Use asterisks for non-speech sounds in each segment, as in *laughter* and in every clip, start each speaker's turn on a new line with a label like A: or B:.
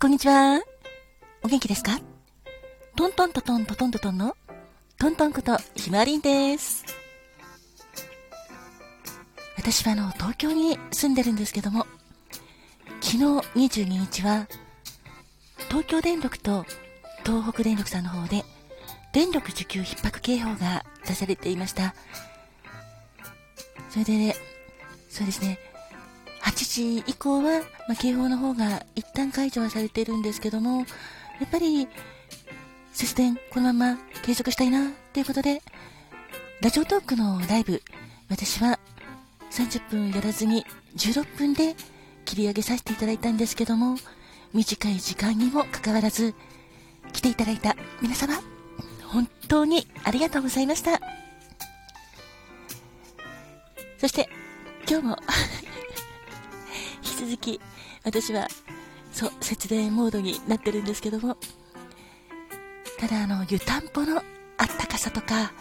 A: こんにちは。お元気ですか？トントントトントントントトンのトントンことひまりんです。私はあの、東京に住んでるんですけども、昨日22日は、東京電力と東北電力さんの方で、電力需給逼迫警報が出されていました。それで、ね、そうですね、時以降は、まあ、警報の方が一旦解除はされているんですけども、やっぱり、節電このまま継続したいな、ということで、ラジオトークのライブ、私は30分やらずに16分で切り上げさせていただいたんですけども、短い時間にもかかわらず、来ていただいた皆様、本当にありがとうございました。そして、今日も続き、私は、そう、節電モードになってるんですけども、ただあの、湯たんぽのあったかさとか、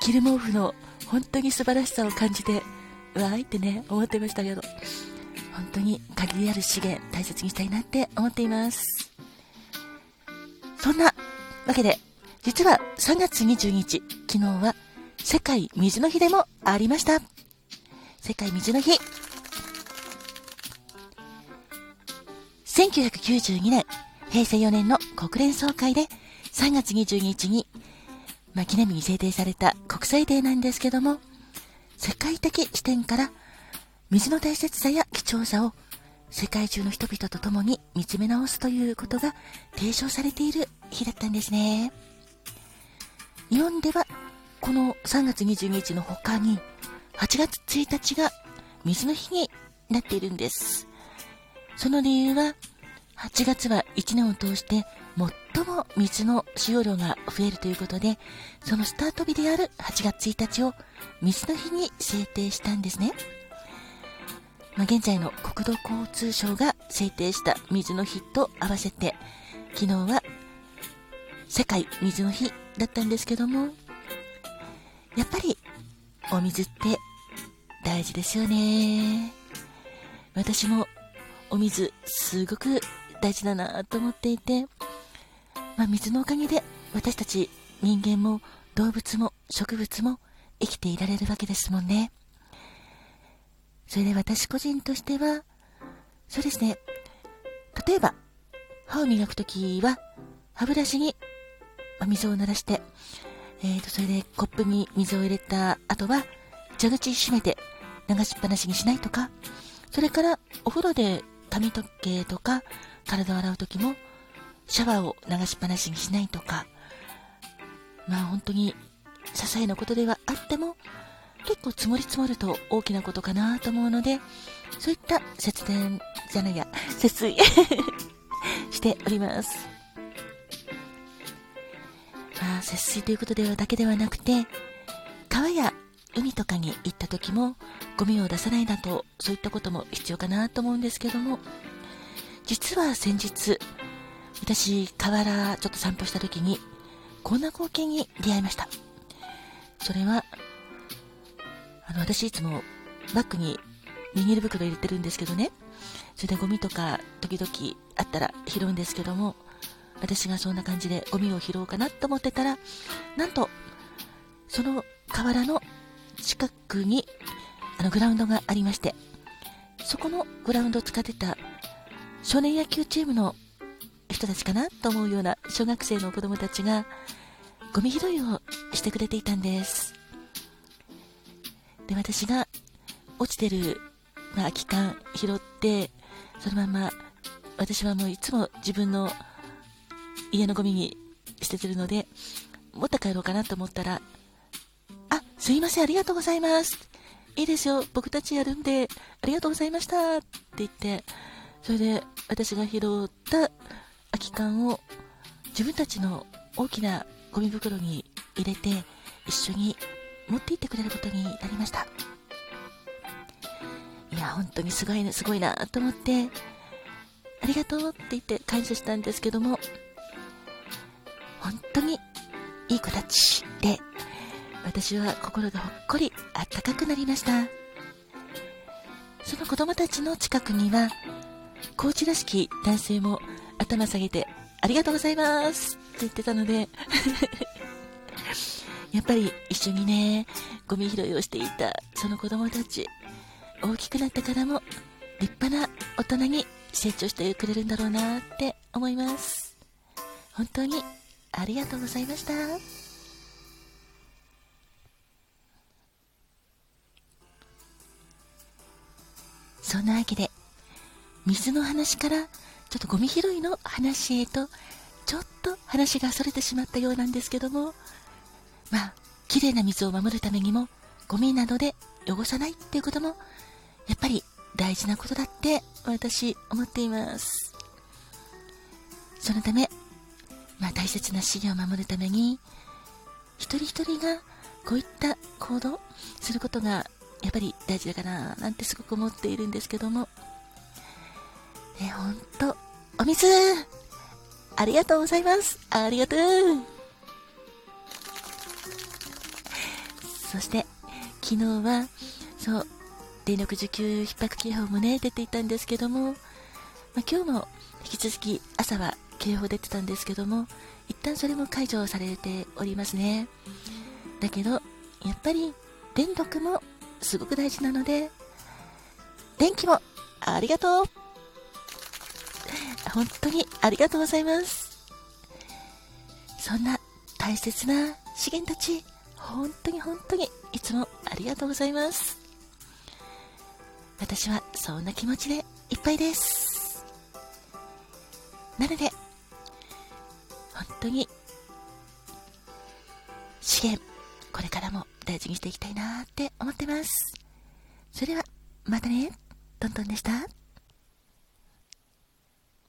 A: 着る毛布の本当に素晴らしさを感じて、うわーいってね、思ってましたけど、本当に限りある資源大切にしたいなって思っています。そんなわけで、実は3月22日、昨日は世界水の日でもありました。世界水の日。1992年、平成4年の国連総会で3月22日に、まあ、記念日に制定された国際デーなんですけども、世界的視点から水の大切さや貴重さを世界中の人々と共に見つめ直すということが提唱されている日だったんですね。日本ではこの3月22日の他に8月1日が水の日になっているんです。その理由は8月は1年を通して最も水の使用量が増えるということで、そのスタート日である8月1日を水の日に制定したんですね。まあ、現在の国土交通省が制定した水の日と合わせて、昨日は世界水の日だったんですけども、やっぱりお水って大事ですよね。私もお水すごく大事だなと思っていて、まあ、水のおかげで私たち人間も動物も植物も生きていられるわけですもんね。それで私個人としては、そうですね。例えば、歯を磨くときは、歯ブラシに水を濡らして、えーと、それでコップに水を入れた後は、蛇口閉めて流しっぱなしにしないとか、それからお風呂で髪時計とか体を洗うときもシャワーを流しっぱなしにしないとか、まあ本当に些細なことではあっても、結構積もり積もると大きなことかなと思うので、そういった節電じゃないや、*laughs* 節水 *laughs* しております。まあ、節水ということではだけではなくて、川や海とかに行った時もゴミを出さないなと、そういったことも必要かなと思うんですけども、実は先日、私、河原ちょっと散歩した時に、こんな光景に出会いました。それは、あの、私いつもバッグにビニール袋入れてるんですけどね、それでゴミとか時々あったら拾うんですけども、私がそんな感じでゴミを拾おうかなと思ってたら、なんと、その河原の近くに、あの、グラウンドがありまして、そこのグラウンドを使ってた少年野球チームの人たちかなと思うような小学生の子供たちがゴミ拾いをしてくれていたんです。で、私が落ちてる、まあ、空き缶拾って、そのまま私はもういつも自分の家のゴミに捨ててるので、持って帰ろうかなと思ったら、すいません、ありがとうございます。いいですよ、僕たちやるんで、ありがとうございましたって言って、それで私が拾った空き缶を自分たちの大きなゴミ袋に入れて一緒に持って行ってくれることになりました。いや、本当にすごいね、すごいなと思って、ありがとうって言って感謝したんですけども、本当にいい子たちで、私は心がほっこりあったかくなりました。その子供たちの近くには、コーチらしき男性も頭下げて、ありがとうございますって言ってたので *laughs* やっぱり一緒にね、ゴミ拾いをしていたその子供たち、大きくなってからも立派な大人に成長してくれるんだろうなって思います。本当にありがとうございました。そんなわけで、水の話からちょっとゴミ拾いの話へと、ちょっと話が逸れてしまったようなんですけども、まあ、綺麗な水を守るためにも、ゴミなどで汚さないっていうことも、やっぱり大事なことだって私思っています。そのため、まあ大切な資源を守るために、一人一人がこういった行動することがぱり大事だかななんてすごく思っているんですけども、え、ほんと、お水ありがとうございます。ありがとう。そして、昨日は、そう、電力需給逼迫警報もね、出ていたんですけども、まあ、今日も引き続き朝は警報出てたんですけども、一旦それも解除されておりますね。だけど、やっぱり電力もすごく大事なので、電気もありがとう本当にありがとうございます。そんな大切な資源たち、本当に本当にいつもありがとうございます。私はそんな気持ちでいっぱいです。なので、本当に、資源、これからも大事にしていきたいなって思ってます。それでは、またね、トントンでした。